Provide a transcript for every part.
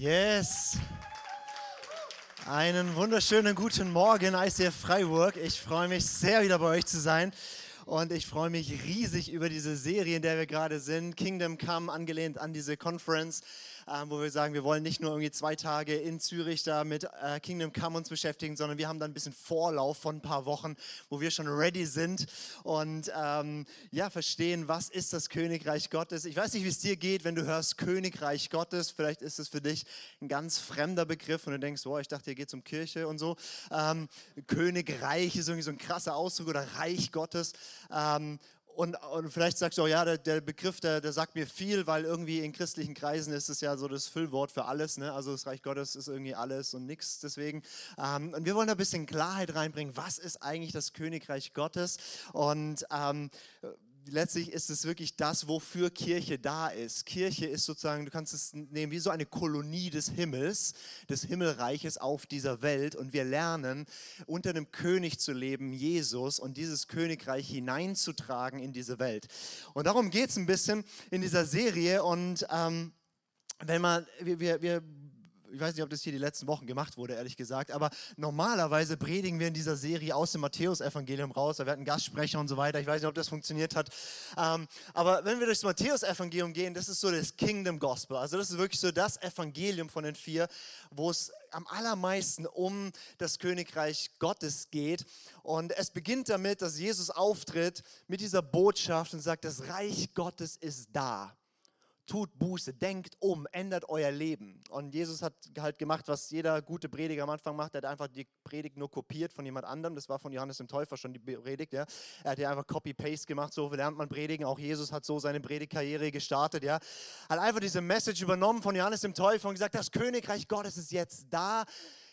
Yes. Einen wunderschönen guten Morgen, ICF Freiburg. Ich freue mich sehr, wieder bei euch zu sein. Und ich freue mich riesig über diese Serie, in der wir gerade sind. Kingdom Come, angelehnt an diese Conference wo wir sagen, wir wollen nicht nur irgendwie zwei Tage in Zürich da mit äh, Kingdom Come uns beschäftigen, sondern wir haben da ein bisschen Vorlauf von ein paar Wochen, wo wir schon ready sind und ähm, ja, verstehen, was ist das Königreich Gottes. Ich weiß nicht, wie es dir geht, wenn du hörst Königreich Gottes. Vielleicht ist es für dich ein ganz fremder Begriff und du denkst, boah, ich dachte, hier geht es um Kirche und so. Ähm, Königreich ist irgendwie so ein krasser Ausdruck oder Reich Gottes. Ähm, und, und, vielleicht sagst du auch, ja, der, der Begriff, der, der, sagt mir viel, weil irgendwie in christlichen Kreisen ist es ja so das Füllwort für alles. Ne? Also das Reich Gottes ist irgendwie alles und nichts. Deswegen. Ähm, und wir wollen da ein bisschen Klarheit reinbringen. Was ist eigentlich das Königreich Gottes? Und ähm, letztlich ist es wirklich das, wofür Kirche da ist. Kirche ist sozusagen, du kannst es nehmen wie so eine Kolonie des Himmels, des Himmelreiches auf dieser Welt. Und wir lernen, unter einem König zu leben, Jesus, und dieses Königreich hineinzutragen in diese Welt. Und darum geht es ein bisschen in dieser Serie. Und ähm, wenn man, wir, wir ich weiß nicht, ob das hier die letzten Wochen gemacht wurde, ehrlich gesagt, aber normalerweise predigen wir in dieser Serie aus dem Matthäusevangelium raus. Da werden Gastsprecher und so weiter. Ich weiß nicht, ob das funktioniert hat. Ähm, aber wenn wir durchs Matthäusevangelium gehen, das ist so das Kingdom Gospel. Also das ist wirklich so das Evangelium von den vier, wo es am allermeisten um das Königreich Gottes geht. Und es beginnt damit, dass Jesus auftritt mit dieser Botschaft und sagt, das Reich Gottes ist da tut Buße, denkt um, ändert euer Leben. Und Jesus hat halt gemacht, was jeder gute Prediger am Anfang macht. Er hat einfach die Predigt nur kopiert von jemand anderem. Das war von Johannes dem Täufer schon die Predigt. Ja. Er hat ja einfach Copy-Paste gemacht. So lernt man predigen. Auch Jesus hat so seine Predigtkarriere gestartet. Ja. Hat einfach diese Message übernommen von Johannes dem Täufer und gesagt, das Königreich Gottes ist jetzt da.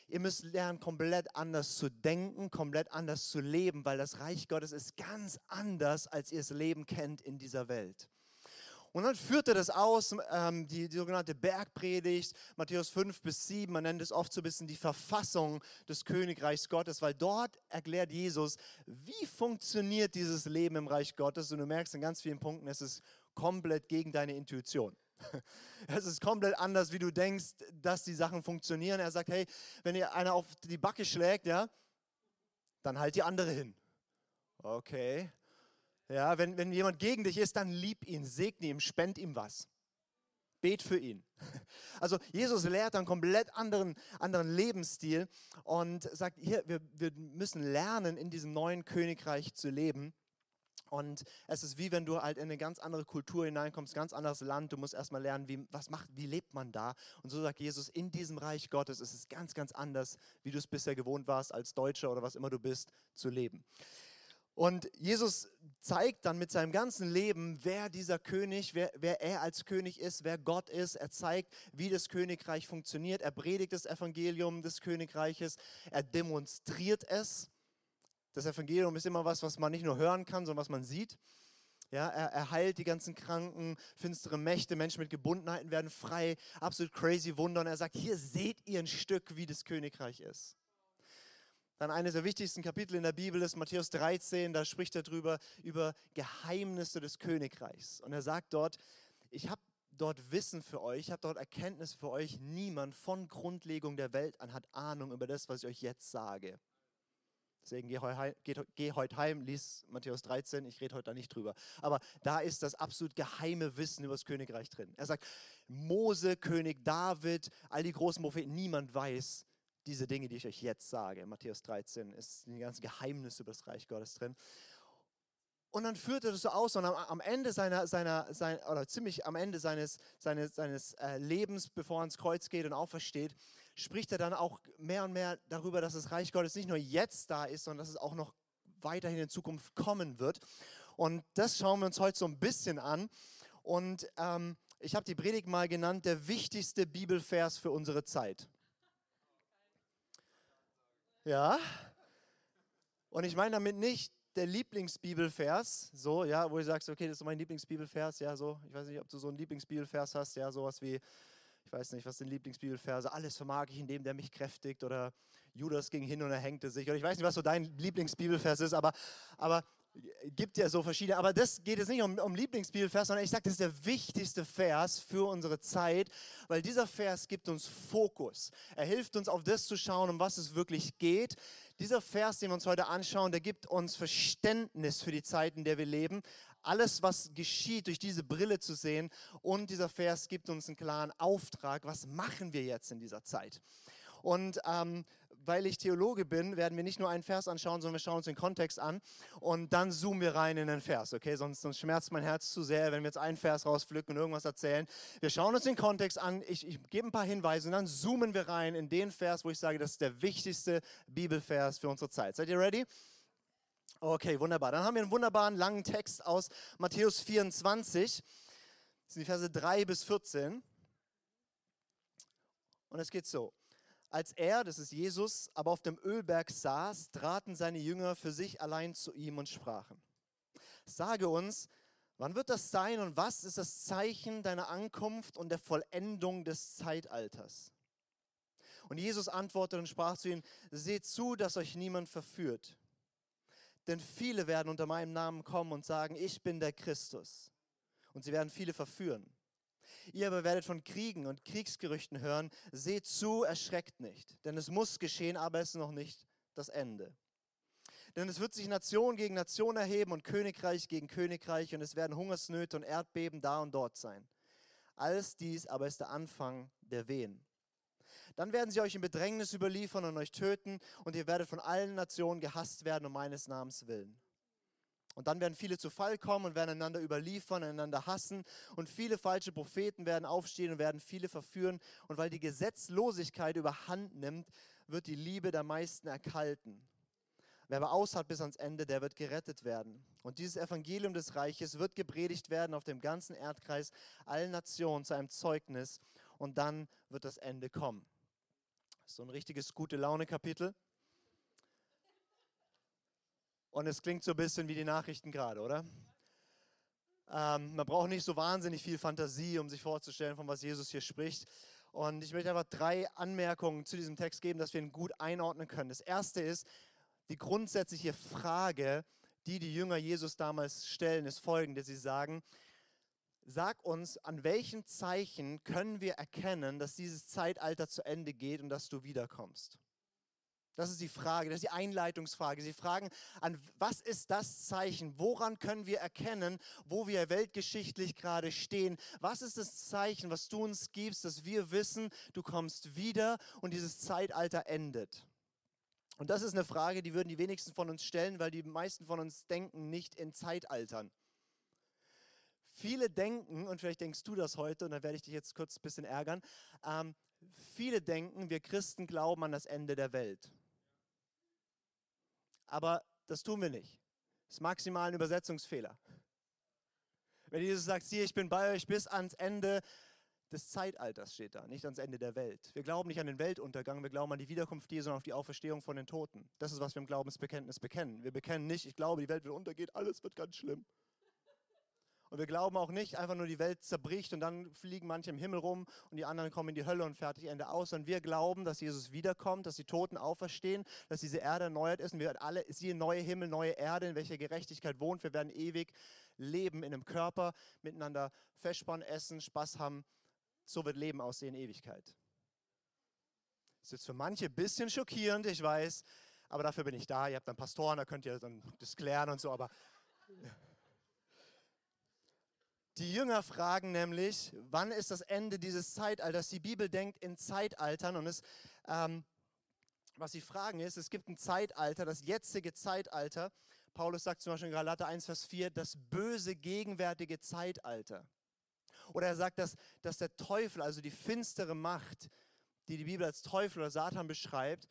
Ihr müsst lernen, komplett anders zu denken, komplett anders zu leben, weil das Reich Gottes ist ganz anders, als ihr es Leben kennt in dieser Welt. Und dann führt er das aus, ähm, die, die, sogenannte Bergpredigt, Matthäus 5 bis 7, man nennt es oft so ein bisschen die Verfassung des Königreichs Gottes, weil dort erklärt Jesus, wie funktioniert dieses Leben im Reich Gottes. Und du merkst in ganz vielen Punkten, es ist komplett gegen deine Intuition. Es ist komplett anders, wie du denkst, dass die Sachen funktionieren. Er sagt, hey, wenn ihr einer auf die Backe schlägt, ja, dann halt die andere hin. Okay, ja, wenn, wenn jemand gegen dich ist, dann lieb ihn, segne ihm, spend ihm was. Bet für ihn. Also Jesus lehrt einen komplett anderen, anderen Lebensstil und sagt, hier, wir, wir müssen lernen, in diesem neuen Königreich zu leben. Und es ist wie wenn du halt in eine ganz andere Kultur hineinkommst, ganz anderes Land. Du musst erstmal lernen, wie, was macht, wie lebt man da. Und so sagt Jesus, in diesem Reich Gottes ist es ganz, ganz anders, wie du es bisher gewohnt warst, als Deutscher oder was immer du bist, zu leben. Und Jesus zeigt dann mit seinem ganzen Leben, wer dieser König, wer, wer, er als König ist, wer Gott ist. Er zeigt, wie das Königreich funktioniert. Er predigt das Evangelium des Königreiches. Er demonstriert es. Das Evangelium ist immer was, was man nicht nur hören kann, sondern was man sieht. Ja, er, er heilt die ganzen Kranken, finstere Mächte, Menschen mit Gebundenheiten werden frei, absolut crazy Wunder. Und er sagt, hier seht ihr ein Stück, wie das Königreich ist. Dann eines der wichtigsten Kapitel in der Bibel ist Matthäus 13, da spricht er drüber über Geheimnisse des Königreichs. Und er sagt dort, ich habe dort Wissen für euch, ich habe dort Erkenntnis für euch. Niemand von Grundlegung der Welt an hat Ahnung über das, was ich euch jetzt sage. Deswegen geh, heu, geh, geh heute heim, lies Matthäus 13, ich rede heute da nicht drüber. Aber da ist das absolut geheime Wissen über das Königreich drin. Er sagt, Mose, König David, all die großen Propheten, niemand weiß, diese Dinge, die ich euch jetzt sage. In Matthäus 13 ist die ganze Geheimnis über das Reich Gottes drin. Und dann führt er das so aus und am, am Ende seiner, seiner, sein, oder ziemlich am Ende seines, seines, seines äh, Lebens, bevor er ans Kreuz geht und aufersteht, spricht er dann auch mehr und mehr darüber, dass das Reich Gottes nicht nur jetzt da ist, sondern dass es auch noch weiterhin in Zukunft kommen wird. Und das schauen wir uns heute so ein bisschen an. Und ähm, ich habe die Predigt mal genannt, der wichtigste Bibelvers für unsere Zeit. Ja. Und ich meine damit nicht der Lieblingsbibelvers, so, ja, wo du sagst, okay, das ist mein Lieblingsbibelvers, ja, so. Ich weiß nicht, ob du so einen Lieblingsbibelvers hast, ja, sowas wie, ich weiß nicht, was sind Lieblingsbibelverse, alles vermag ich in dem, der mich kräftigt oder Judas ging hin und er hängte sich oder ich weiß nicht, was so dein Lieblingsbibelvers ist, aber, aber gibt ja so verschiedene, aber das geht jetzt nicht um, um Lieblingsbibelvers, sondern ich sage, das ist der wichtigste Vers für unsere Zeit, weil dieser Vers gibt uns Fokus. Er hilft uns auf das zu schauen, um was es wirklich geht. Dieser Vers, den wir uns heute anschauen, der gibt uns Verständnis für die Zeit, in der wir leben. Alles, was geschieht, durch diese Brille zu sehen. Und dieser Vers gibt uns einen klaren Auftrag, was machen wir jetzt in dieser Zeit. Und ähm, weil ich Theologe bin, werden wir nicht nur einen Vers anschauen, sondern wir schauen uns den Kontext an und dann zoomen wir rein in den Vers, okay? Sonst, sonst schmerzt mein Herz zu sehr, wenn wir jetzt einen Vers rauspflücken und irgendwas erzählen. Wir schauen uns den Kontext an, ich, ich gebe ein paar Hinweise und dann zoomen wir rein in den Vers, wo ich sage, das ist der wichtigste Bibelvers für unsere Zeit. Seid ihr ready? Okay, wunderbar. Dann haben wir einen wunderbaren langen Text aus Matthäus 24. Das sind die Verse 3 bis 14. Und es geht so. Als er, das ist Jesus, aber auf dem Ölberg saß, traten seine Jünger für sich allein zu ihm und sprachen, sage uns, wann wird das sein und was ist das Zeichen deiner Ankunft und der Vollendung des Zeitalters? Und Jesus antwortete und sprach zu ihnen, seht zu, dass euch niemand verführt. Denn viele werden unter meinem Namen kommen und sagen, ich bin der Christus. Und sie werden viele verführen. Ihr aber werdet von Kriegen und Kriegsgerüchten hören. Seht zu, erschreckt nicht. Denn es muss geschehen, aber es ist noch nicht das Ende. Denn es wird sich Nation gegen Nation erheben und Königreich gegen Königreich und es werden Hungersnöte und Erdbeben da und dort sein. Alles dies aber ist der Anfang der Wehen. Dann werden sie euch in Bedrängnis überliefern und euch töten und ihr werdet von allen Nationen gehasst werden um meines Namens willen. Und dann werden viele zu Fall kommen und werden einander überliefern, einander hassen. Und viele falsche Propheten werden aufstehen und werden viele verführen. Und weil die Gesetzlosigkeit überhand nimmt, wird die Liebe der meisten erkalten. Wer aber aushat bis ans Ende, der wird gerettet werden. Und dieses Evangelium des Reiches wird gepredigt werden auf dem ganzen Erdkreis, allen Nationen zu einem Zeugnis. Und dann wird das Ende kommen. So ein richtiges gute Laune-Kapitel. Und es klingt so ein bisschen wie die Nachrichten gerade, oder? Ähm, man braucht nicht so wahnsinnig viel Fantasie, um sich vorzustellen, von was Jesus hier spricht. Und ich möchte einfach drei Anmerkungen zu diesem Text geben, dass wir ihn gut einordnen können. Das erste ist, die grundsätzliche Frage, die die Jünger Jesus damals stellen, ist folgende. Sie sagen, sag uns, an welchen Zeichen können wir erkennen, dass dieses Zeitalter zu Ende geht und dass du wiederkommst? Das ist die Frage, das ist die Einleitungsfrage. Sie fragen, an was ist das Zeichen? Woran können wir erkennen, wo wir weltgeschichtlich gerade stehen? Was ist das Zeichen, was du uns gibst, dass wir wissen, du kommst wieder und dieses Zeitalter endet? Und das ist eine Frage, die würden die wenigsten von uns stellen, weil die meisten von uns denken nicht in Zeitaltern. Viele denken, und vielleicht denkst du das heute, und dann werde ich dich jetzt kurz ein bisschen ärgern, ähm, viele denken, wir Christen glauben an das Ende der Welt aber das tun wir nicht. Das ist maximal ein Übersetzungsfehler. Wenn Jesus sagt, siehe, ich bin bei euch bis ans Ende des Zeitalters, steht da, nicht ans Ende der Welt. Wir glauben nicht an den Weltuntergang, wir glauben an die Wiederkunft Jesu, sondern auf die Auferstehung von den Toten. Das ist, was wir im Glaubensbekenntnis bekennen. Wir bekennen nicht, ich glaube, die Welt wird untergehen, alles wird ganz schlimm. Und wir glauben auch nicht, einfach nur die Welt zerbricht und dann fliegen manche im Himmel rum und die anderen kommen in die Hölle und fertig Ende aus. Sondern wir glauben, dass Jesus wiederkommt, dass die Toten auferstehen, dass diese Erde erneuert ist und wir alle sehen neue Himmel, neue Erde, in welcher Gerechtigkeit wohnt. Wir werden ewig leben in einem Körper, miteinander festspannen, essen, Spaß haben. So wird Leben aussehen in Ewigkeit. Das ist jetzt für manche ein bisschen schockierend, ich weiß, aber dafür bin ich da. Ihr habt dann Pastoren, da könnt ihr dann das klären und so, aber. Die Jünger fragen nämlich, wann ist das Ende dieses Zeitalters? Die Bibel denkt in Zeitaltern und es, ähm, was sie fragen ist, es gibt ein Zeitalter, das jetzige Zeitalter. Paulus sagt zum Beispiel in Galater 1, Vers 4, das böse gegenwärtige Zeitalter. Oder er sagt, dass, dass der Teufel, also die finstere Macht, die die Bibel als Teufel oder Satan beschreibt,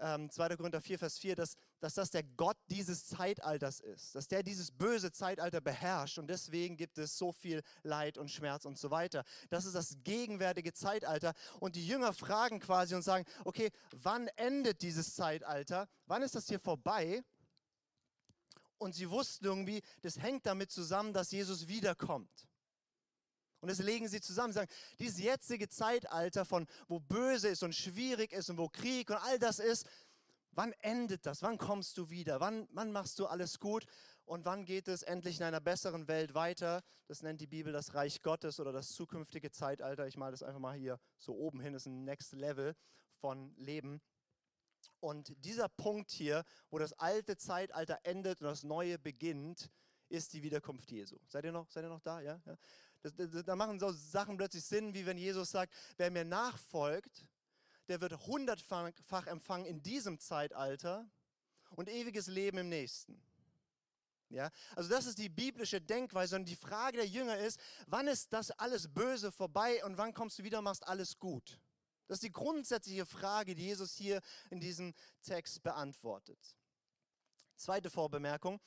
ähm, 2. Korinther 4, Vers 4, dass, dass das der Gott dieses Zeitalters ist, dass der dieses böse Zeitalter beherrscht und deswegen gibt es so viel Leid und Schmerz und so weiter. Das ist das gegenwärtige Zeitalter und die Jünger fragen quasi und sagen, okay, wann endet dieses Zeitalter? Wann ist das hier vorbei? Und sie wussten irgendwie, das hängt damit zusammen, dass Jesus wiederkommt. Und das legen sie zusammen. Sie sagen, dieses jetzige Zeitalter von, wo böse ist und schwierig ist und wo Krieg und all das ist, Wann endet das? Wann kommst du wieder? Wann, wann machst du alles gut? Und wann geht es endlich in einer besseren Welt weiter? Das nennt die Bibel das Reich Gottes oder das zukünftige Zeitalter. Ich male das einfach mal hier so oben hin. Das ist ein Next Level von Leben. Und dieser Punkt hier, wo das alte Zeitalter endet und das neue beginnt, ist die Wiederkunft Jesu. Seid ihr noch, seid ihr noch da? Ja? ja? Da machen so Sachen plötzlich Sinn, wie wenn Jesus sagt, wer mir nachfolgt, der wird hundertfach empfangen in diesem Zeitalter und ewiges Leben im nächsten. Ja, also das ist die biblische Denkweise und die Frage der Jünger ist, wann ist das alles Böse vorbei und wann kommst du wieder und machst alles gut? Das ist die grundsätzliche Frage, die Jesus hier in diesem Text beantwortet. Zweite Vorbemerkung.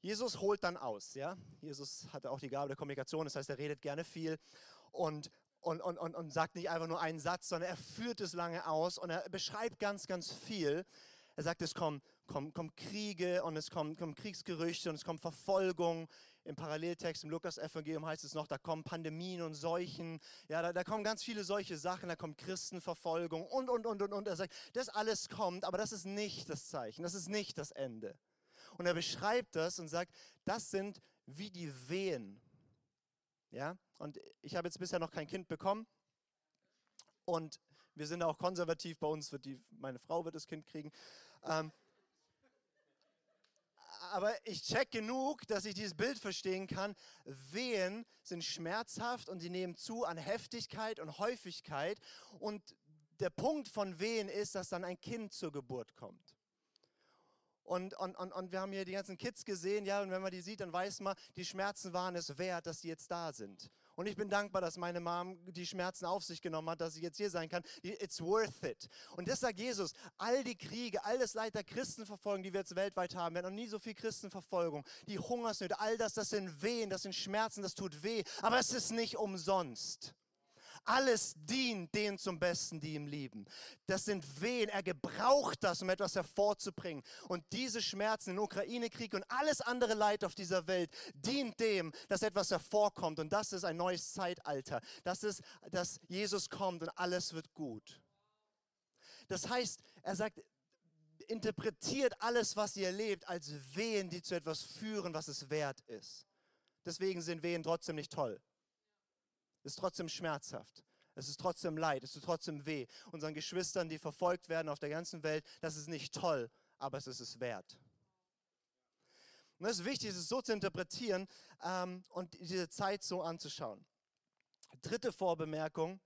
Jesus holt dann aus. Ja? Jesus hatte auch die Gabe der Kommunikation, das heißt, er redet gerne viel. Und und, und, und, und sagt nicht einfach nur einen Satz, sondern er führt es lange aus und er beschreibt ganz, ganz viel. Er sagt, es kommen, kommen, kommen Kriege und es kommen, kommen Kriegsgerüchte und es kommt Verfolgung. Im Paralleltext im Lukas-Evangelium heißt es noch, da kommen Pandemien und Seuchen. Ja, da, da kommen ganz viele solche Sachen. Da kommt Christenverfolgung und, und, und, und, und. Er sagt, das alles kommt, aber das ist nicht das Zeichen. Das ist nicht das Ende. Und er beschreibt das und sagt, das sind wie die Wehen ja? Und ich habe jetzt bisher noch kein Kind bekommen. Und wir sind auch konservativ. Bei uns wird die, meine Frau wird das Kind kriegen. Ähm, aber ich check genug, dass ich dieses Bild verstehen kann. Wehen sind schmerzhaft und sie nehmen zu an Heftigkeit und Häufigkeit. Und der Punkt von Wehen ist, dass dann ein Kind zur Geburt kommt. Und, und, und, und wir haben hier die ganzen Kids gesehen, ja, und wenn man die sieht, dann weiß man, die Schmerzen waren es wert, dass sie jetzt da sind. Und ich bin dankbar, dass meine Mom die Schmerzen auf sich genommen hat, dass sie jetzt hier sein kann. It's worth it. Und das sagt Jesus, all die Kriege, all das Leid der Christenverfolgung, die wir jetzt weltweit haben, wir haben noch nie so viel Christenverfolgung, die Hungersnöte, all das, das sind Wehen, das sind Schmerzen, das tut weh, aber es ist nicht umsonst. Alles dient denen zum Besten, die ihm lieben. Das sind Wehen. Er gebraucht das, um etwas hervorzubringen. Und diese Schmerzen im Ukraine-Krieg und alles andere Leid auf dieser Welt dient dem, dass etwas hervorkommt. Und das ist ein neues Zeitalter. Das ist, dass Jesus kommt und alles wird gut. Das heißt, er sagt, interpretiert alles, was ihr erlebt, als Wehen, die zu etwas führen, was es wert ist. Deswegen sind Wehen trotzdem nicht toll. Es ist trotzdem schmerzhaft. Es ist trotzdem Leid. Es ist trotzdem weh. Unseren Geschwistern, die verfolgt werden auf der ganzen Welt, das ist nicht toll, aber es ist es wert. Und es ist wichtig, es so zu interpretieren ähm, und diese Zeit so anzuschauen. Dritte Vorbemerkung.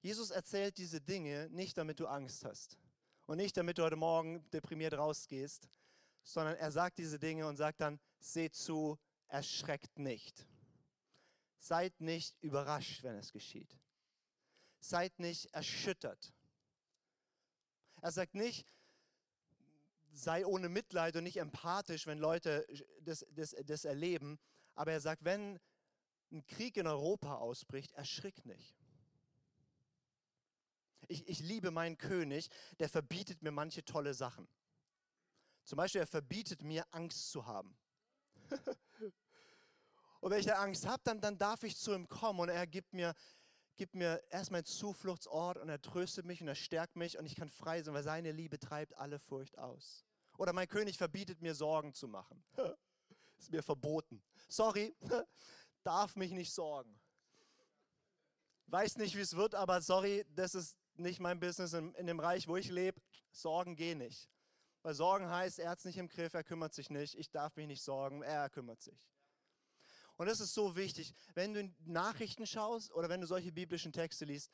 Jesus erzählt diese Dinge nicht, damit du Angst hast. Und nicht, damit du heute Morgen deprimiert rausgehst, sondern er sagt diese Dinge und sagt dann, seht zu, erschreckt nicht. Seid nicht überrascht, wenn es geschieht. Seid nicht erschüttert. Er sagt nicht, sei ohne Mitleid und nicht empathisch, wenn Leute das, das, das erleben. Aber er sagt, wenn ein Krieg in Europa ausbricht, erschrick nicht. Ich, ich liebe meinen König, der verbietet mir manche tolle Sachen. Zum Beispiel, er verbietet mir, Angst zu haben. Und wenn ich da Angst habe, dann, dann darf ich zu ihm kommen und er gibt mir, gibt mir erstmal einen Zufluchtsort und er tröstet mich und er stärkt mich und ich kann frei sein, weil seine Liebe treibt alle Furcht aus. Oder mein König verbietet mir Sorgen zu machen. Ist mir verboten. Sorry, darf mich nicht sorgen. Weiß nicht, wie es wird, aber sorry, das ist nicht mein Business in, in dem Reich, wo ich lebe. Sorgen gehen nicht. Weil Sorgen heißt, er hat es nicht im Griff, er kümmert sich nicht, ich darf mich nicht sorgen, er kümmert sich. Und das ist so wichtig. Wenn du Nachrichten schaust oder wenn du solche biblischen Texte liest,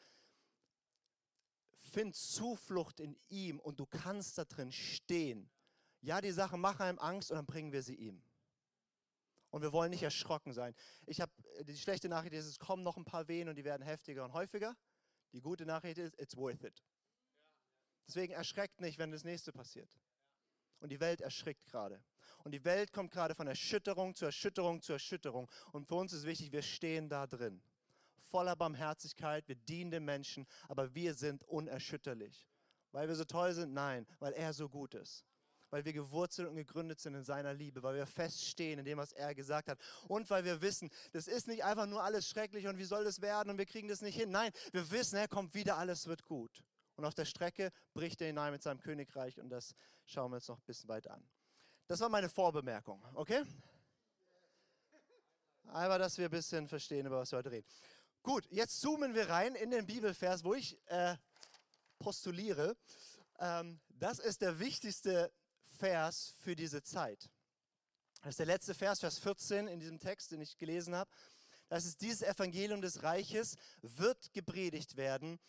find Zuflucht in ihm und du kannst da drin stehen. Ja, die Sachen machen einem Angst und dann bringen wir sie ihm. Und wir wollen nicht erschrocken sein. Ich habe die schlechte Nachricht ist, es kommen noch ein paar Wehen und die werden heftiger und häufiger. Die gute Nachricht ist, it's worth it. Deswegen erschreckt nicht, wenn das nächste passiert. Und die Welt erschrickt gerade. Und die Welt kommt gerade von Erschütterung zu Erschütterung zu Erschütterung. Und für uns ist wichtig, wir stehen da drin. Voller Barmherzigkeit, wir dienen den Menschen, aber wir sind unerschütterlich. Weil wir so toll sind? Nein, weil er so gut ist. Weil wir gewurzelt und gegründet sind in seiner Liebe, weil wir feststehen in dem, was er gesagt hat. Und weil wir wissen, das ist nicht einfach nur alles schrecklich und wie soll das werden und wir kriegen das nicht hin. Nein, wir wissen, er kommt wieder, alles wird gut. Und auf der Strecke bricht er hinein mit seinem Königreich und das schauen wir uns noch ein bisschen weiter an. Das war meine Vorbemerkung, okay? Aber, dass wir ein bisschen verstehen, über was wir heute reden. Gut, jetzt zoomen wir rein in den Bibelvers, wo ich äh, postuliere. Ähm, das ist der wichtigste Vers für diese Zeit. Das ist der letzte Vers, Vers 14 in diesem Text, den ich gelesen habe. Das ist dieses Evangelium des Reiches wird gepredigt werden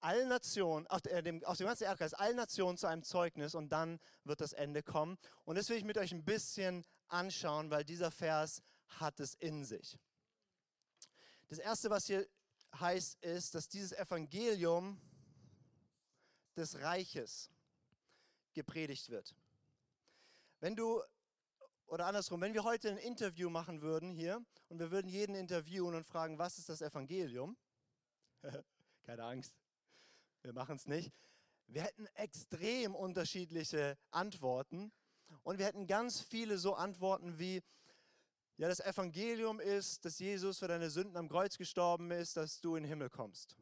allen Nationen, auf, äh, dem, auf dem ganzen Erdkreis, allen Nationen zu einem Zeugnis und dann wird das Ende kommen. Und das will ich mit euch ein bisschen anschauen, weil dieser Vers hat es in sich. Das Erste, was hier heißt, ist, dass dieses Evangelium des Reiches gepredigt wird. Wenn du, oder andersrum, wenn wir heute ein Interview machen würden hier und wir würden jeden interviewen und fragen, was ist das Evangelium? Keine Angst, wir machen es nicht. Wir hätten extrem unterschiedliche Antworten und wir hätten ganz viele so Antworten wie, ja, das Evangelium ist, dass Jesus für deine Sünden am Kreuz gestorben ist, dass du in den Himmel kommst.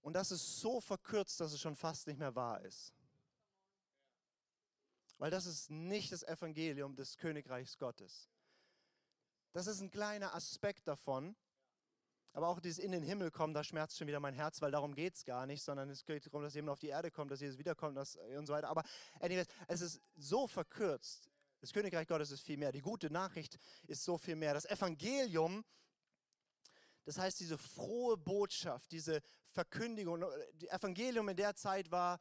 Und das ist so verkürzt, dass es schon fast nicht mehr wahr ist. Weil das ist nicht das Evangelium des Königreichs Gottes. Das ist ein kleiner Aspekt davon. Aber auch dieses in den Himmel kommen, da schmerzt schon wieder mein Herz, weil darum geht es gar nicht, sondern es geht darum, dass jemand auf die Erde kommt, dass Jesus wiederkommt dass, und so weiter. Aber anyways, es ist so verkürzt. Das Königreich Gottes ist viel mehr. Die gute Nachricht ist so viel mehr. Das Evangelium, das heißt diese frohe Botschaft, diese Verkündigung. Das Evangelium in der Zeit war,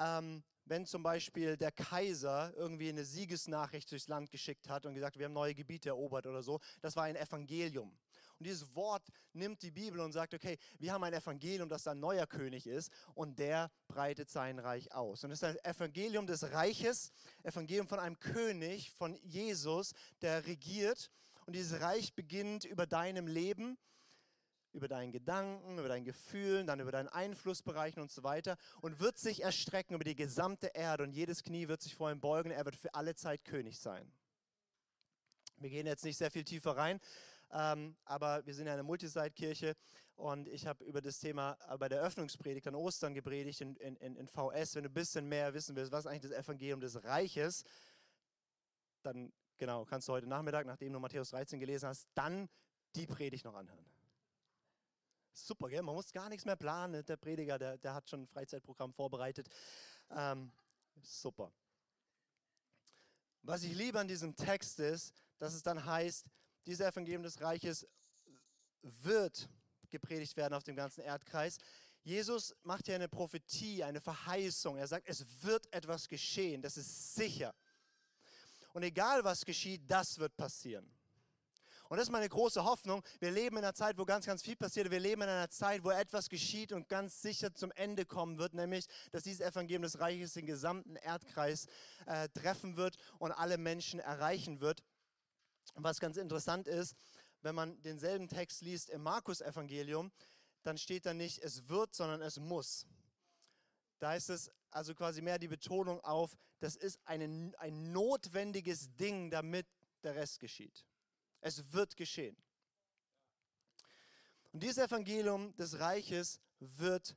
ähm, wenn zum Beispiel der Kaiser irgendwie eine Siegesnachricht durchs Land geschickt hat und gesagt, wir haben neue Gebiete erobert oder so, das war ein Evangelium. Und dieses Wort nimmt die Bibel und sagt, okay, wir haben ein Evangelium, das ein neuer König ist und der breitet sein Reich aus. Und es ist ein Evangelium des Reiches, Evangelium von einem König, von Jesus, der regiert. Und dieses Reich beginnt über deinem Leben über deinen Gedanken, über deinen Gefühlen, dann über deinen Einflussbereichen und so weiter und wird sich erstrecken über die gesamte Erde und jedes Knie wird sich vor ihm beugen. Er wird für alle Zeit König sein. Wir gehen jetzt nicht sehr viel tiefer rein, ähm, aber wir sind ja eine Multisite-Kirche und ich habe über das Thema bei der Öffnungspredigt an Ostern gepredigt in, in, in VS. Wenn du ein bisschen mehr wissen willst, was eigentlich das Evangelium des Reiches, dann genau, kannst du heute Nachmittag, nachdem du Matthäus 13 gelesen hast, dann die Predigt noch anhören. Super, gell? man muss gar nichts mehr planen. Der Prediger, der, der hat schon ein Freizeitprogramm vorbereitet. Ähm, super. Was ich liebe an diesem Text ist, dass es dann heißt, dieser Evangelium des Reiches wird gepredigt werden auf dem ganzen Erdkreis. Jesus macht hier eine Prophetie, eine Verheißung. Er sagt, es wird etwas geschehen, das ist sicher. Und egal was geschieht, das wird passieren. Und das ist meine große Hoffnung. Wir leben in einer Zeit, wo ganz, ganz viel passiert. Wir leben in einer Zeit, wo etwas geschieht und ganz sicher zum Ende kommen wird, nämlich, dass dieses Evangelium des Reiches den gesamten Erdkreis äh, treffen wird und alle Menschen erreichen wird. Was ganz interessant ist, wenn man denselben Text liest im Markus-Evangelium, dann steht da nicht, es wird, sondern es muss. Da ist es also quasi mehr die Betonung auf, das ist eine, ein notwendiges Ding, damit der Rest geschieht. Es wird geschehen. Und dieses Evangelium des Reiches wird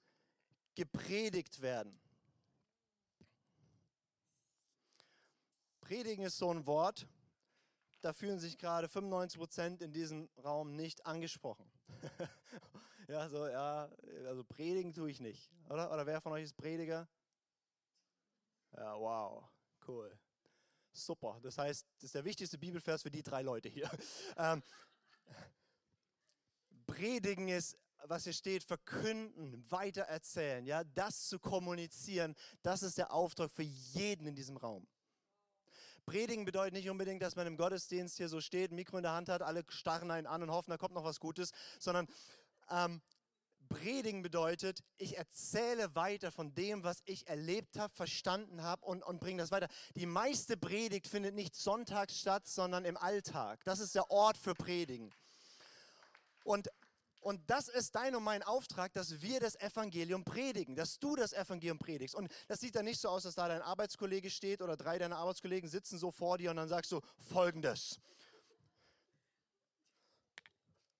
gepredigt werden. Predigen ist so ein Wort, da fühlen sich gerade 95 Prozent in diesem Raum nicht angesprochen. ja, so, ja, also predigen tue ich nicht, oder? Oder wer von euch ist Prediger? Ja, wow, cool. Super. Das heißt, das ist der wichtigste Bibelvers für die drei Leute hier. Ähm, Predigen ist, was hier steht, verkünden, weitererzählen, ja, das zu kommunizieren, das ist der Auftrag für jeden in diesem Raum. Predigen bedeutet nicht unbedingt, dass man im Gottesdienst hier so steht, Mikro in der Hand hat, alle starren einen an und hoffen, da kommt noch was Gutes, sondern ähm, Predigen bedeutet, ich erzähle weiter von dem, was ich erlebt habe, verstanden habe und, und bringe das weiter. Die meiste Predigt findet nicht sonntags statt, sondern im Alltag. Das ist der Ort für Predigen. Und, und das ist dein und mein Auftrag, dass wir das Evangelium predigen, dass du das Evangelium predigst. Und das sieht dann nicht so aus, dass da dein Arbeitskollege steht oder drei deiner Arbeitskollegen sitzen so vor dir und dann sagst du folgendes.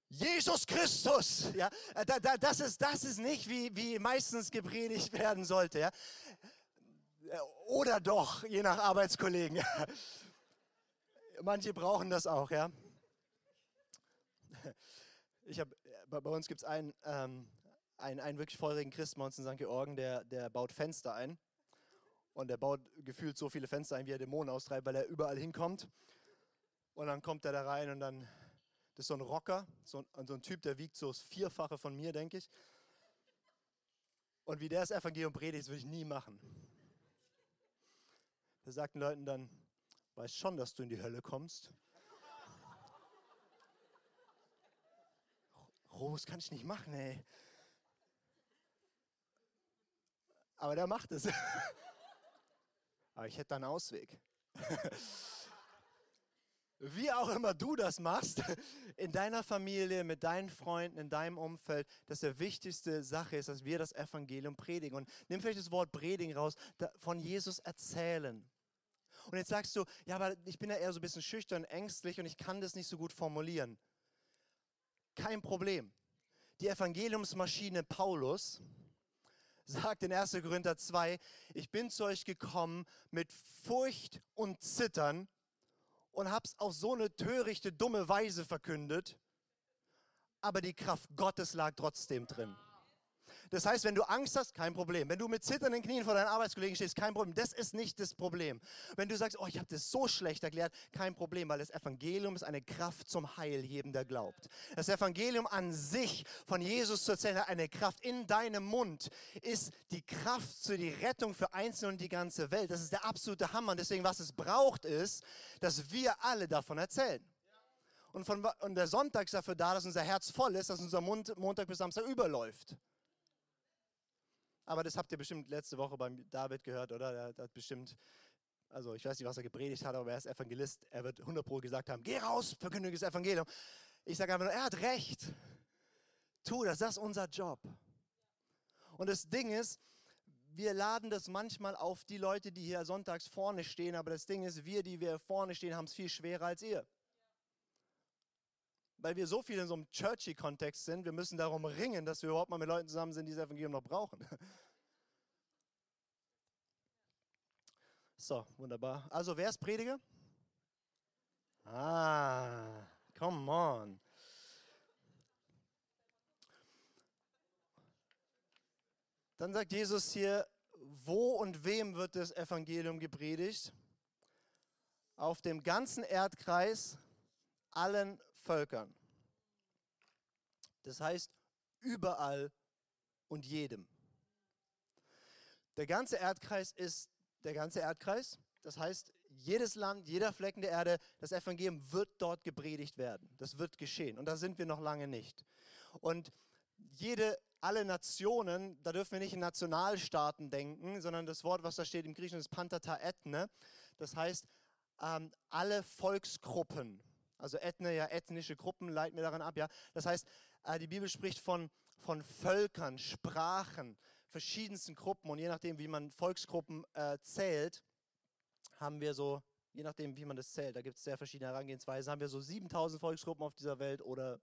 Jesus Christus. Ja, äh, da, da, das, ist, das ist nicht, wie, wie meistens gepredigt werden sollte. Ja. Äh, oder doch, je nach Arbeitskollegen. Manche brauchen das auch, ja. Ich hab, bei uns gibt es einen, ähm, einen, einen wirklich feurigen Christen bei uns in St. Georgen, der, der baut Fenster ein. Und der baut gefühlt so viele Fenster ein, wie er Dämonen austreibt, weil er überall hinkommt. Und dann kommt er da rein und dann, das ist so ein Rocker, so ein, so ein Typ, der wiegt so das Vierfache von mir, denke ich. Und wie der das Evangelium predigt, das würde ich nie machen. Der sagt den Leuten dann, weißt schon, dass du in die Hölle kommst. Ros kann ich nicht machen, ey. Aber der macht es. Aber ich hätte da einen Ausweg. Wie auch immer du das machst, in deiner Familie, mit deinen Freunden, in deinem Umfeld, dass der wichtigste Sache ist, dass wir das Evangelium predigen. Und nimm vielleicht das Wort predigen raus, von Jesus erzählen. Und jetzt sagst du, ja, aber ich bin ja eher so ein bisschen schüchtern, ängstlich und ich kann das nicht so gut formulieren. Kein Problem. Die Evangeliumsmaschine Paulus sagt in 1. Korinther 2, ich bin zu euch gekommen mit Furcht und Zittern und habe es auf so eine törichte, dumme Weise verkündet, aber die Kraft Gottes lag trotzdem drin. Das heißt, wenn du Angst hast, kein Problem. Wenn du mit zitternden Knien vor deinen Arbeitskollegen stehst, kein Problem. Das ist nicht das Problem. Wenn du sagst, oh, ich habe das so schlecht erklärt, kein Problem, weil das Evangelium ist eine Kraft zum Heil jedem, der glaubt. Das Evangelium an sich von Jesus zu erzählen eine Kraft. In deinem Mund ist die Kraft für die Rettung für Einzelne und die ganze Welt. Das ist der absolute Hammer. Und deswegen, was es braucht, ist, dass wir alle davon erzählen. Und, von, und der Sonntag ist dafür da, dass unser Herz voll ist, dass unser Mund Montag bis Samstag überläuft. Aber das habt ihr bestimmt letzte Woche beim David gehört, oder? Der hat bestimmt, also ich weiß nicht, was er gepredigt hat, aber er ist Evangelist. Er wird 100 Pro gesagt haben, geh raus, verkündige das Evangelium. Ich sage einfach nur, er hat recht. Tu das, das ist unser Job. Und das Ding ist, wir laden das manchmal auf die Leute, die hier sonntags vorne stehen, aber das Ding ist, wir, die wir vorne stehen, haben es viel schwerer als ihr. Weil wir so viel in so einem churchy-Kontext sind, wir müssen darum ringen, dass wir überhaupt mal mit Leuten zusammen sind, die das Evangelium noch brauchen. So, wunderbar. Also, wer ist Prediger? Ah, come on. Dann sagt Jesus hier, wo und wem wird das Evangelium gepredigt? Auf dem ganzen Erdkreis, allen Völkern. Das heißt, überall und jedem. Der ganze Erdkreis ist der ganze Erdkreis. Das heißt, jedes Land, jeder Flecken der Erde, das Evangelium wird dort gepredigt werden. Das wird geschehen. Und da sind wir noch lange nicht. Und jede, alle Nationen, da dürfen wir nicht in Nationalstaaten denken, sondern das Wort, was da steht im Griechischen, ist Pantata ethne. Das heißt, ähm, alle Volksgruppen. Also Ethne, ja, ethnische Gruppen leiten wir daran ab, ja. Das heißt, äh, die Bibel spricht von, von Völkern, Sprachen, verschiedensten Gruppen und je nachdem, wie man Volksgruppen äh, zählt, haben wir so, je nachdem, wie man das zählt, da gibt es sehr verschiedene Herangehensweisen, haben wir so 7000 Volksgruppen auf dieser Welt oder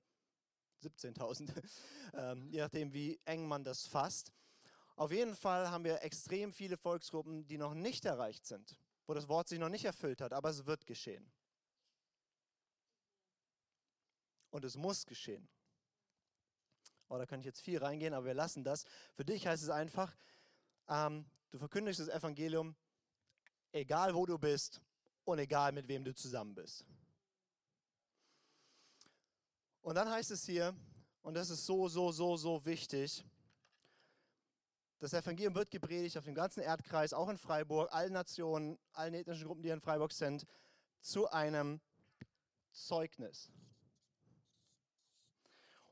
17.000, ähm, je nachdem, wie eng man das fasst. Auf jeden Fall haben wir extrem viele Volksgruppen, die noch nicht erreicht sind, wo das Wort sich noch nicht erfüllt hat, aber es wird geschehen. Und es muss geschehen. Oh, da kann ich jetzt viel reingehen, aber wir lassen das. Für dich heißt es einfach, ähm, du verkündigst das Evangelium, egal wo du bist und egal mit wem du zusammen bist. Und dann heißt es hier, und das ist so, so, so, so wichtig, das Evangelium wird gepredigt auf dem ganzen Erdkreis, auch in Freiburg, allen Nationen, allen ethnischen Gruppen, die in Freiburg sind, zu einem Zeugnis.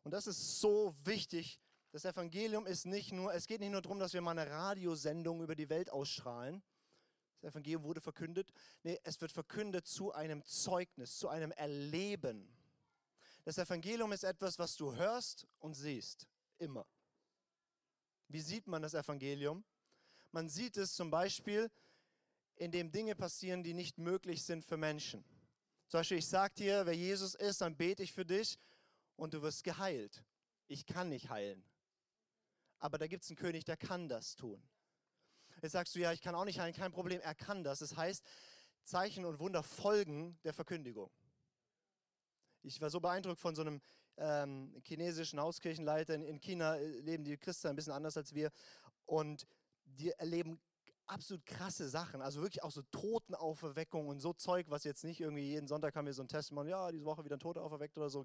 Und das ist so wichtig. Das Evangelium ist nicht nur, es geht nicht nur darum, dass wir mal eine Radiosendung über die Welt ausstrahlen. Das Evangelium wurde verkündet. Nee, es wird verkündet zu einem Zeugnis, zu einem Erleben. Das Evangelium ist etwas, was du hörst und siehst. Immer. Wie sieht man das Evangelium? Man sieht es zum Beispiel, indem Dinge passieren, die nicht möglich sind für Menschen. Zum Beispiel, ich sage dir, wer Jesus ist, dann bete ich für dich und du wirst geheilt. Ich kann nicht heilen. Aber da gibt es einen König, der kann das tun. Jetzt sagst du, ja, ich kann auch nicht heilen, kein Problem, er kann das. Das heißt, Zeichen und Wunder folgen der Verkündigung. Ich war so beeindruckt von so einem ähm, chinesischen Hauskirchenleiter. In China äh, leben die Christen ein bisschen anders als wir. Und die erleben absolut krasse Sachen. Also wirklich auch so Totenauferweckung und so Zeug, was jetzt nicht irgendwie jeden Sonntag haben wir so ein Testimony, ja, diese Woche wieder ein Toter auferweckt oder so.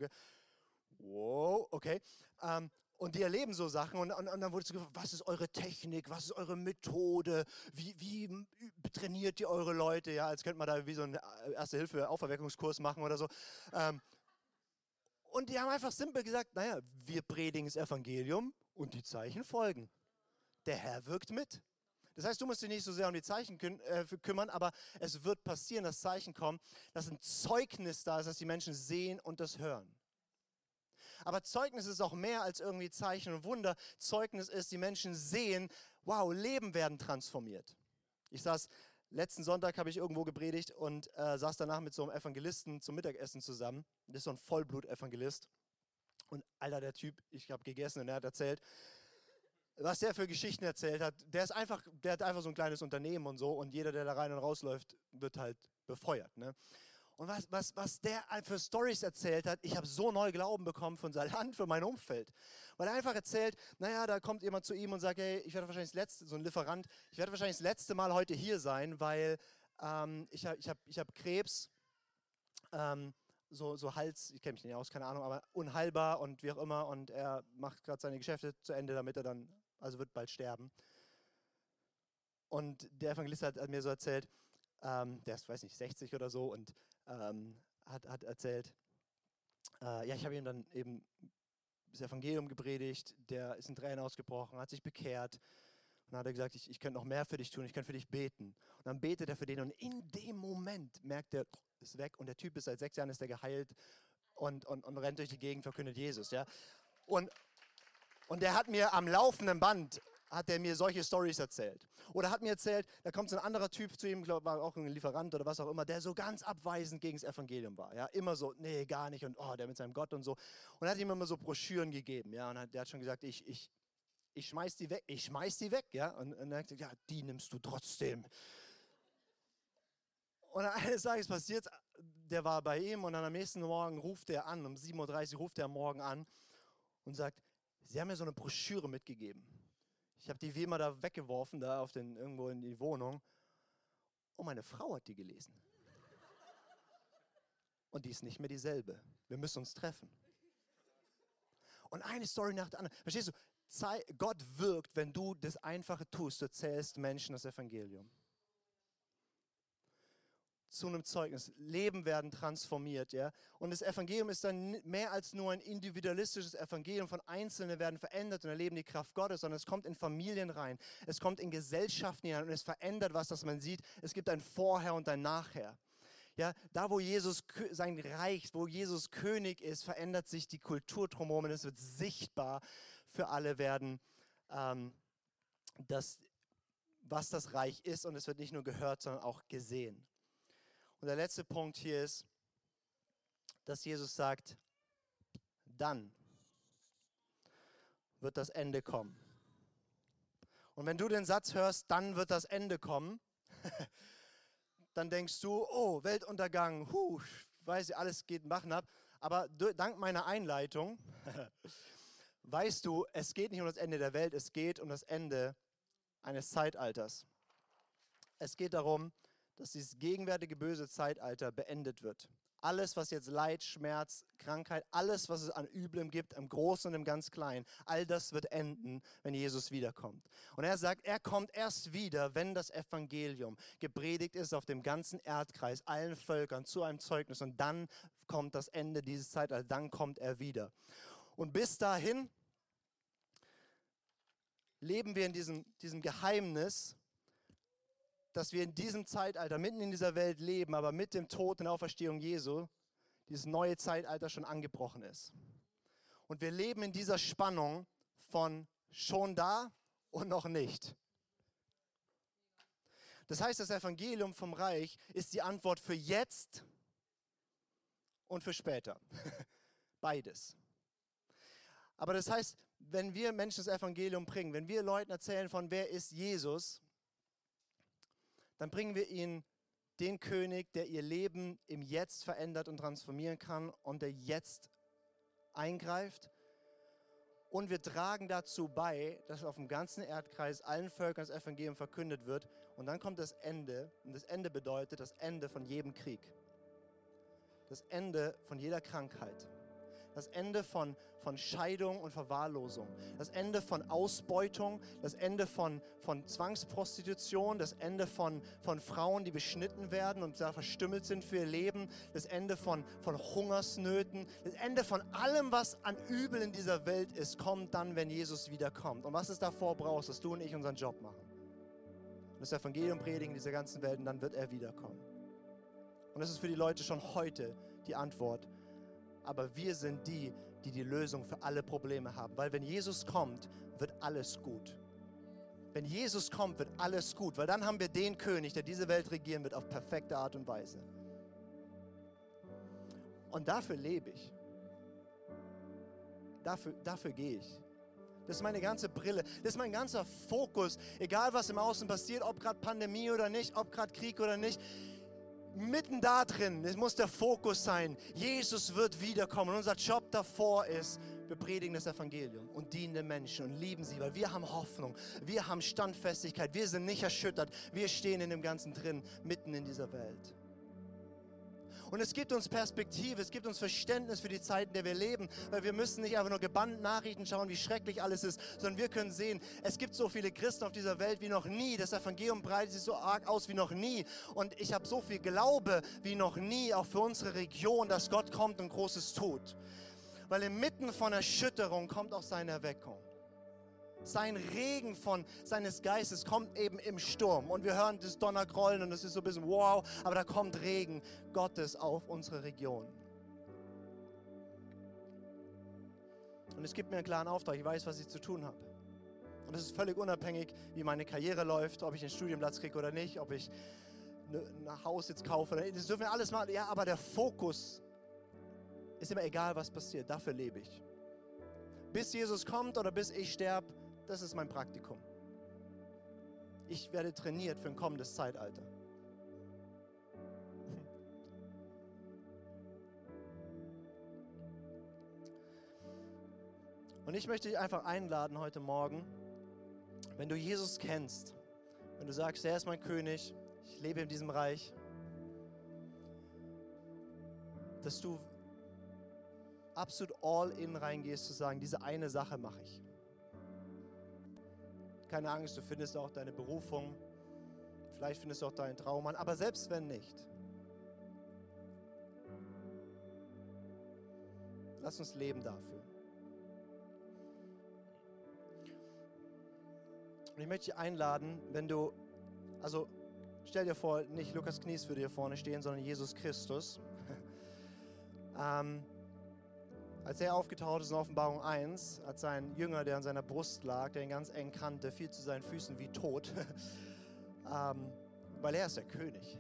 Wow, okay. Ähm, und die erleben so Sachen und, und, und dann wurde gefragt, was ist eure Technik, was ist eure Methode, wie, wie trainiert ihr eure Leute? Ja, als könnte man da wie so einen äh, Erste-Hilfe-Auferweckungskurs machen oder so. Ähm, und die haben einfach simpel gesagt, naja, wir predigen das Evangelium und die Zeichen folgen. Der Herr wirkt mit. Das heißt, du musst dich nicht so sehr um die Zeichen kü äh, kümmern, aber es wird passieren, dass Zeichen kommen, dass ein Zeugnis da ist, dass die Menschen sehen und das hören. Aber Zeugnis ist auch mehr als irgendwie Zeichen und Wunder. Zeugnis ist, die Menschen sehen, wow, Leben werden transformiert. Ich saß, letzten Sonntag habe ich irgendwo gepredigt und äh, saß danach mit so einem Evangelisten zum Mittagessen zusammen. Das ist so ein Vollblut-Evangelist. Und Alter, der Typ, ich habe gegessen und er hat erzählt, was der für Geschichten erzählt hat. Der ist einfach, der hat einfach so ein kleines Unternehmen und so und jeder, der da rein und rausläuft, wird halt befeuert. Ne? Und was, was, was der für Stories erzählt hat, ich habe so neu Glauben bekommen von seinem Land, für mein Umfeld. Weil er einfach erzählt, naja, da kommt jemand zu ihm und sagt, hey, ich werde wahrscheinlich das letzte, so ein Lieferant, ich werde wahrscheinlich das letzte Mal heute hier sein, weil ähm, ich habe ich hab, ich hab Krebs, ähm, so, so Hals, ich kenne mich nicht aus, keine Ahnung, aber unheilbar und wie auch immer. Und er macht gerade seine Geschäfte zu Ende, damit er dann, also wird bald sterben. Und der Evangelist hat, mir so erzählt, ähm, der ist, weiß nicht, 60 oder so und ähm, hat, hat erzählt, äh, ja, ich habe ihm dann eben das Evangelium gepredigt, der ist in Tränen ausgebrochen, hat sich bekehrt. Und dann hat er gesagt, ich, ich könnte noch mehr für dich tun, ich könnte für dich beten. Und dann betet er für den und in dem Moment merkt er, ist weg und der Typ ist seit sechs Jahren ist er geheilt und, und, und rennt durch die Gegend, verkündet Jesus. Ja? Und, und der hat mir am laufenden Band hat er mir solche Stories erzählt. Oder hat mir erzählt, da kommt so ein anderer Typ zu ihm, glaub, war auch ein Lieferant oder was auch immer, der so ganz abweisend gegen das Evangelium war. Ja, immer so, nee, gar nicht und oh, der mit seinem Gott und so. Und hat ihm immer so Broschüren gegeben. Ja, und hat, der hat schon gesagt, ich, ich, ich schmeiß die weg, ich schmeiß die weg. Ja, und, und er hat gesagt, ja, die nimmst du trotzdem. Und eines Tages passiert, der war bei ihm und dann am nächsten Morgen ruft er an, um 7.30 Uhr ruft er morgen an und sagt, Sie haben mir so eine Broschüre mitgegeben. Ich habe die wie immer da weggeworfen, da auf den, irgendwo in die Wohnung. Und meine Frau hat die gelesen. Und die ist nicht mehr dieselbe. Wir müssen uns treffen. Und eine Story nach der anderen. Verstehst du? Gott wirkt, wenn du das Einfache tust. Du erzählst Menschen das Evangelium zu einem Zeugnis. Leben werden transformiert, ja. Und das Evangelium ist dann mehr als nur ein individualistisches Evangelium von Einzelnen werden verändert und erleben die Kraft Gottes, sondern es kommt in Familien rein, es kommt in Gesellschaften hinein und es verändert was, das man sieht. Es gibt ein Vorher und ein Nachher. Ja, da wo Jesus sein Reich, wo Jesus König ist, verändert sich die Kultur drumherum und es wird sichtbar für alle werden, ähm, dass, was das Reich ist und es wird nicht nur gehört, sondern auch gesehen. Und der letzte Punkt hier ist, dass Jesus sagt, dann wird das Ende kommen. Und wenn du den Satz hörst, dann wird das Ende kommen, dann denkst du, oh, Weltuntergang, huh, weiß ich, alles geht machen ab. Aber dank meiner Einleitung weißt du, es geht nicht um das Ende der Welt, es geht um das Ende eines Zeitalters. Es geht darum, dass dieses gegenwärtige böse Zeitalter beendet wird. Alles, was jetzt Leid, Schmerz, Krankheit, alles, was es an Üblem gibt, im Großen und im ganz Kleinen, all das wird enden, wenn Jesus wiederkommt. Und er sagt, er kommt erst wieder, wenn das Evangelium gepredigt ist auf dem ganzen Erdkreis, allen Völkern zu einem Zeugnis. Und dann kommt das Ende dieses Zeitalters, dann kommt er wieder. Und bis dahin leben wir in diesem, diesem Geheimnis, dass wir in diesem Zeitalter, mitten in dieser Welt leben, aber mit dem Tod und Auferstehung Jesu, dieses neue Zeitalter schon angebrochen ist. Und wir leben in dieser Spannung von schon da und noch nicht. Das heißt, das Evangelium vom Reich ist die Antwort für jetzt und für später. Beides. Aber das heißt, wenn wir Menschen das Evangelium bringen, wenn wir Leuten erzählen von wer ist Jesus, dann bringen wir ihnen den König, der ihr Leben im Jetzt verändert und transformieren kann und der jetzt eingreift. Und wir tragen dazu bei, dass auf dem ganzen Erdkreis allen Völkern das Evangelium verkündet wird. Und dann kommt das Ende. Und das Ende bedeutet das Ende von jedem Krieg. Das Ende von jeder Krankheit das Ende von, von Scheidung und Verwahrlosung, das Ende von Ausbeutung, das Ende von, von Zwangsprostitution, das Ende von, von Frauen, die beschnitten werden und da verstümmelt sind für ihr Leben, das Ende von, von Hungersnöten, das Ende von allem, was an Übel in dieser Welt ist, kommt dann, wenn Jesus wiederkommt. Und was es davor braucht, dass du und ich unseren Job machen. Das Evangelium predigen in dieser ganzen Welt und dann wird er wiederkommen. Und das ist für die Leute schon heute die Antwort aber wir sind die, die die Lösung für alle Probleme haben. Weil wenn Jesus kommt, wird alles gut. Wenn Jesus kommt, wird alles gut, weil dann haben wir den König, der diese Welt regieren wird auf perfekte Art und Weise. Und dafür lebe ich. Dafür, dafür gehe ich. Das ist meine ganze Brille. Das ist mein ganzer Fokus. Egal, was im Außen passiert, ob gerade Pandemie oder nicht, ob gerade Krieg oder nicht mitten da drin, es muss der Fokus sein. Jesus wird wiederkommen. Unser Job davor ist, wir predigen das Evangelium und dienen den Menschen und lieben sie, weil wir haben Hoffnung, wir haben Standfestigkeit, wir sind nicht erschüttert, wir stehen in dem Ganzen drin, mitten in dieser Welt. Und es gibt uns Perspektive, es gibt uns Verständnis für die Zeiten, in der wir leben, weil wir müssen nicht einfach nur gebannt Nachrichten schauen, wie schrecklich alles ist, sondern wir können sehen, es gibt so viele Christen auf dieser Welt wie noch nie. Das Evangelium breitet sich so arg aus wie noch nie. Und ich habe so viel Glaube wie noch nie, auch für unsere Region, dass Gott kommt und Großes tut. Weil inmitten von Erschütterung kommt auch seine Erweckung. Sein Regen von seines Geistes kommt eben im Sturm. Und wir hören das Donnergrollen und es ist so ein bisschen wow, aber da kommt Regen Gottes auf unsere Region. Und es gibt mir einen klaren Auftrag. Ich weiß, was ich zu tun habe. Und es ist völlig unabhängig, wie meine Karriere läuft, ob ich einen Studienplatz kriege oder nicht, ob ich ne, ein Haus jetzt kaufe. Das dürfen wir alles machen. Ja, aber der Fokus ist immer egal, was passiert. Dafür lebe ich. Bis Jesus kommt oder bis ich sterbe, das ist mein Praktikum. Ich werde trainiert für ein kommendes Zeitalter. Und ich möchte dich einfach einladen heute Morgen, wenn du Jesus kennst, wenn du sagst, er ist mein König, ich lebe in diesem Reich, dass du absolut all in reingehst, zu sagen, diese eine Sache mache ich. Keine Angst, du findest auch deine Berufung. Vielleicht findest du auch deinen Traum an. Aber selbst wenn nicht, lass uns leben dafür. Und ich möchte dich einladen, wenn du, also stell dir vor, nicht Lukas Knies würde hier vorne stehen, sondern Jesus Christus. ähm, als er aufgetaucht ist in Offenbarung 1, hat sein Jünger, der an seiner Brust lag, der ihn ganz eng kannte, fiel zu seinen Füßen wie tot, ähm, weil er ist der König.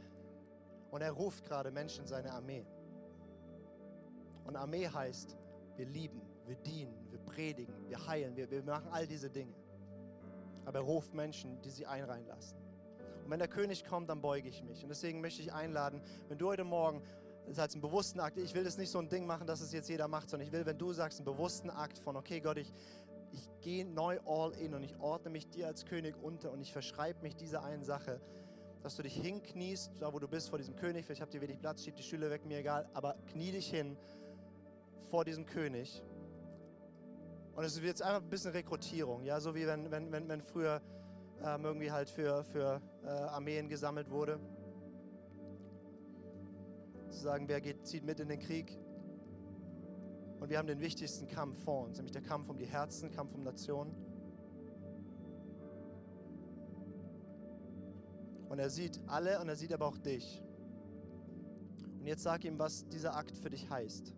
Und er ruft gerade Menschen in seine Armee. Und Armee heißt, wir lieben, wir dienen, wir predigen, wir heilen, wir, wir machen all diese Dinge. Aber er ruft Menschen, die sie einreihen lassen. Und wenn der König kommt, dann beuge ich mich. Und deswegen möchte ich einladen, wenn du heute Morgen ist halt ein bewussten Akt. Ich will das nicht so ein Ding machen, dass es jetzt jeder macht, sondern ich will, wenn du sagst, einen bewussten Akt von, okay Gott, ich, ich gehe neu all in und ich ordne mich dir als König unter und ich verschreibe mich dieser einen Sache, dass du dich hinkniest, da wo du bist, vor diesem König. Vielleicht habt ihr wenig Platz, schiebt die Stühle weg, mir egal, aber knie dich hin vor diesem König. Und es wird jetzt einfach ein bisschen Rekrutierung, ja, so wie wenn, wenn, wenn, wenn früher ähm, irgendwie halt für, für äh, Armeen gesammelt wurde zu sagen, wer geht, zieht mit in den Krieg. Und wir haben den wichtigsten Kampf vor uns, nämlich der Kampf um die Herzen, Kampf um Nationen. Und er sieht alle und er sieht aber auch dich. Und jetzt sag ihm, was dieser Akt für dich heißt.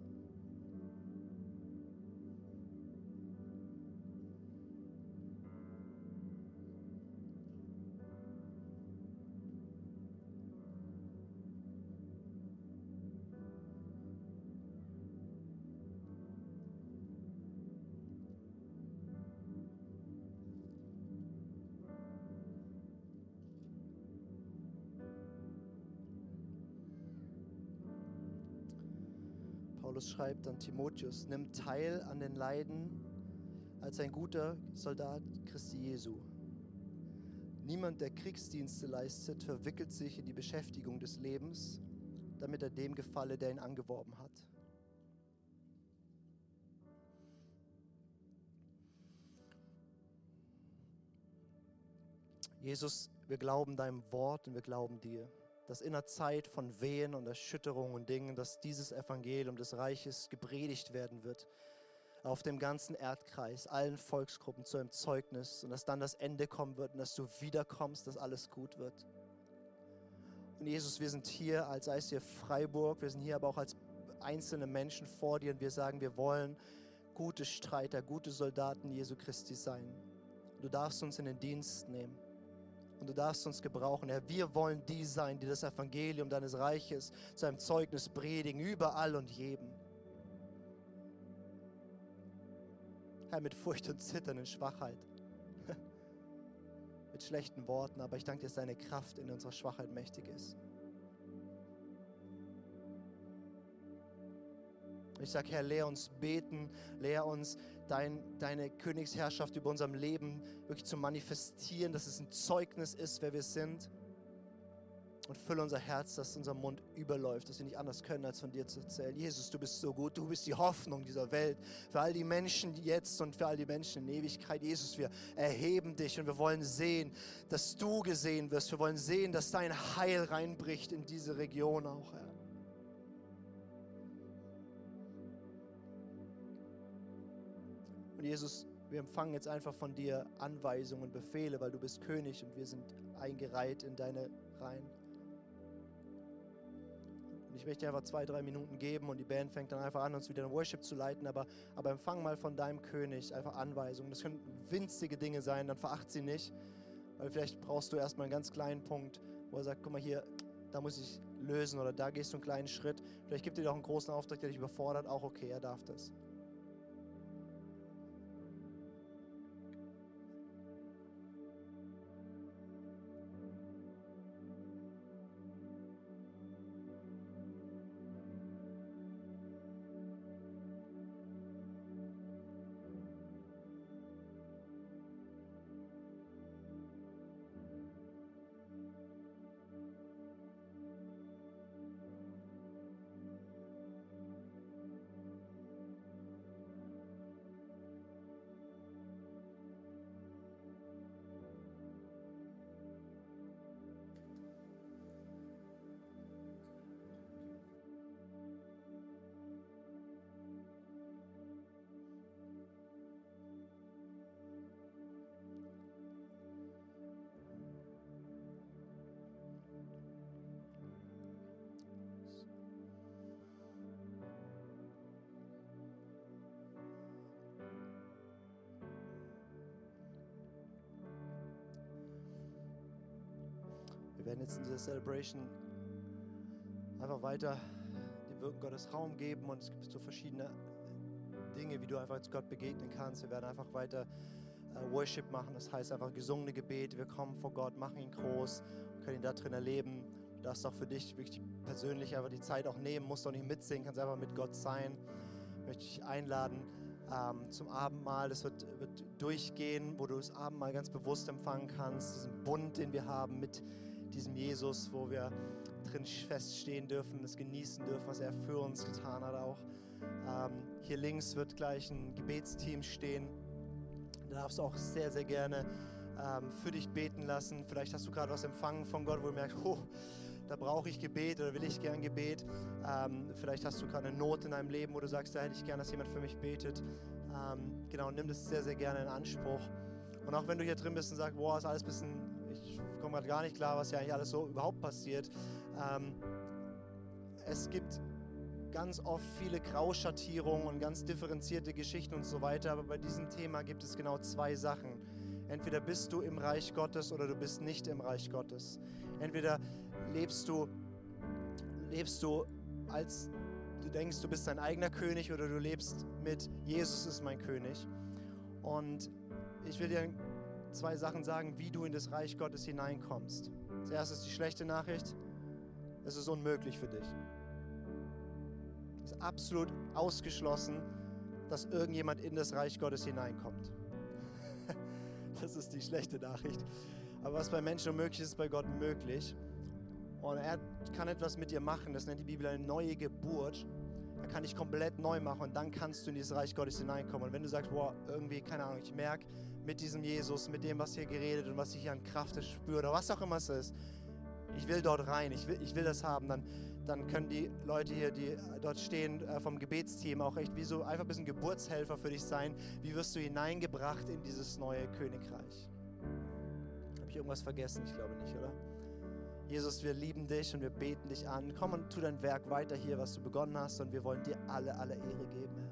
Paulus schreibt an Timotheus, nimm teil an den Leiden als ein guter Soldat Christi Jesu. Niemand, der Kriegsdienste leistet, verwickelt sich in die Beschäftigung des Lebens, damit er dem gefalle, der ihn angeworben hat. Jesus, wir glauben deinem Wort und wir glauben dir, dass in einer Zeit von Wehen und Erschütterungen und Dingen, dass dieses Evangelium des Reiches gepredigt werden wird auf dem ganzen Erdkreis, allen Volksgruppen zu einem Zeugnis und dass dann das Ende kommen wird und dass du wiederkommst, dass alles gut wird. Und Jesus, wir sind hier als ICF Freiburg, wir sind hier aber auch als einzelne Menschen vor dir und wir sagen, wir wollen gute Streiter, gute Soldaten Jesu Christi sein. Du darfst uns in den Dienst nehmen. Und du darfst uns gebrauchen, Herr. Wir wollen die sein, die das Evangelium deines Reiches zu einem Zeugnis predigen, überall und jedem. Herr, mit Furcht und Zittern in Schwachheit. mit schlechten Worten, aber ich danke dir, dass deine Kraft in unserer Schwachheit mächtig ist. Ich sage, Herr, lehr uns beten, lehr uns dein, deine Königsherrschaft über unserem Leben wirklich zu manifestieren, dass es ein Zeugnis ist, wer wir sind und fülle unser Herz, dass unser Mund überläuft, dass wir nicht anders können, als von dir zu erzählen. Jesus, du bist so gut, du bist die Hoffnung dieser Welt. Für all die Menschen jetzt und für all die Menschen in Ewigkeit. Jesus, wir erheben dich und wir wollen sehen, dass du gesehen wirst. Wir wollen sehen, dass dein Heil reinbricht in diese Region auch, Herr. Und Jesus, wir empfangen jetzt einfach von dir Anweisungen und Befehle, weil du bist König und wir sind eingereiht in deine Reihen. Und ich möchte dir einfach zwei, drei Minuten geben und die Band fängt dann einfach an, uns wieder in Worship zu leiten. Aber, aber empfang mal von deinem König einfach Anweisungen. Das können winzige Dinge sein, dann veracht sie nicht. Weil vielleicht brauchst du erstmal einen ganz kleinen Punkt, wo er sagt, guck mal hier, da muss ich lösen oder da gehst du einen kleinen Schritt. Vielleicht gibt dir auch einen großen Auftrag, der dich überfordert. Auch okay, er darf das. Wir werden jetzt in dieser Celebration einfach weiter dem Wirken Gottes Raum geben und es gibt so verschiedene Dinge, wie du einfach als Gott begegnen kannst. Wir werden einfach weiter äh, Worship machen, das heißt einfach gesungene Gebete. Wir kommen vor Gott, machen ihn groß, können ihn da drin erleben. Du darfst auch für dich wirklich persönlich einfach die Zeit auch nehmen, musst auch nicht mitsingen, kannst einfach mit Gott sein. Möchte ich einladen ähm, zum Abendmahl. Das wird, wird durchgehen, wo du das Abendmahl ganz bewusst empfangen kannst, diesen Bund, den wir haben mit diesem Jesus, wo wir drin feststehen dürfen, es genießen dürfen, was er für uns getan hat auch. Ähm, hier links wird gleich ein Gebetsteam stehen. Da darfst du auch sehr, sehr gerne ähm, für dich beten lassen. Vielleicht hast du gerade was empfangen von Gott, wo du merkst, oh, da brauche ich Gebet oder will ich gern Gebet. Ähm, vielleicht hast du gerade eine Not in deinem Leben, wo du sagst, da hätte ich gern, dass jemand für mich betet. Ähm, genau, nimm das sehr, sehr gerne in Anspruch. Und auch wenn du hier drin bist und sagst, boah, ist alles ein bisschen ich komme gerade gar nicht klar, was hier eigentlich alles so überhaupt passiert. Ähm, es gibt ganz oft viele Grauschattierungen und ganz differenzierte Geschichten und so weiter, aber bei diesem Thema gibt es genau zwei Sachen. Entweder bist du im Reich Gottes oder du bist nicht im Reich Gottes. Entweder lebst du, lebst du als du denkst, du bist dein eigener König oder du lebst mit Jesus ist mein König. Und ich will dir zwei Sachen sagen, wie du in das Reich Gottes hineinkommst. Das erste ist die schlechte Nachricht. Es ist unmöglich für dich. Es ist absolut ausgeschlossen, dass irgendjemand in das Reich Gottes hineinkommt. Das ist die schlechte Nachricht. Aber was bei Menschen unmöglich ist, ist bei Gott möglich. Und er kann etwas mit dir machen. Das nennt die Bibel eine neue Geburt. Er kann dich komplett neu machen und dann kannst du in dieses Reich Gottes hineinkommen. Und wenn du sagst, boah, irgendwie, keine Ahnung, ich merke mit diesem Jesus, mit dem, was hier geredet und was ich hier an Kraft spüre oder was auch immer es ist, ich will dort rein, ich will, ich will das haben, dann, dann können die Leute hier, die dort stehen äh, vom Gebetsteam, auch echt wie so einfach ein bisschen Geburtshelfer für dich sein. Wie wirst du hineingebracht in dieses neue Königreich? Habe ich irgendwas vergessen? Ich glaube nicht, oder? Jesus, wir lieben dich und wir beten dich an. Komm und tu dein Werk weiter hier, was du begonnen hast und wir wollen dir alle, alle Ehre geben.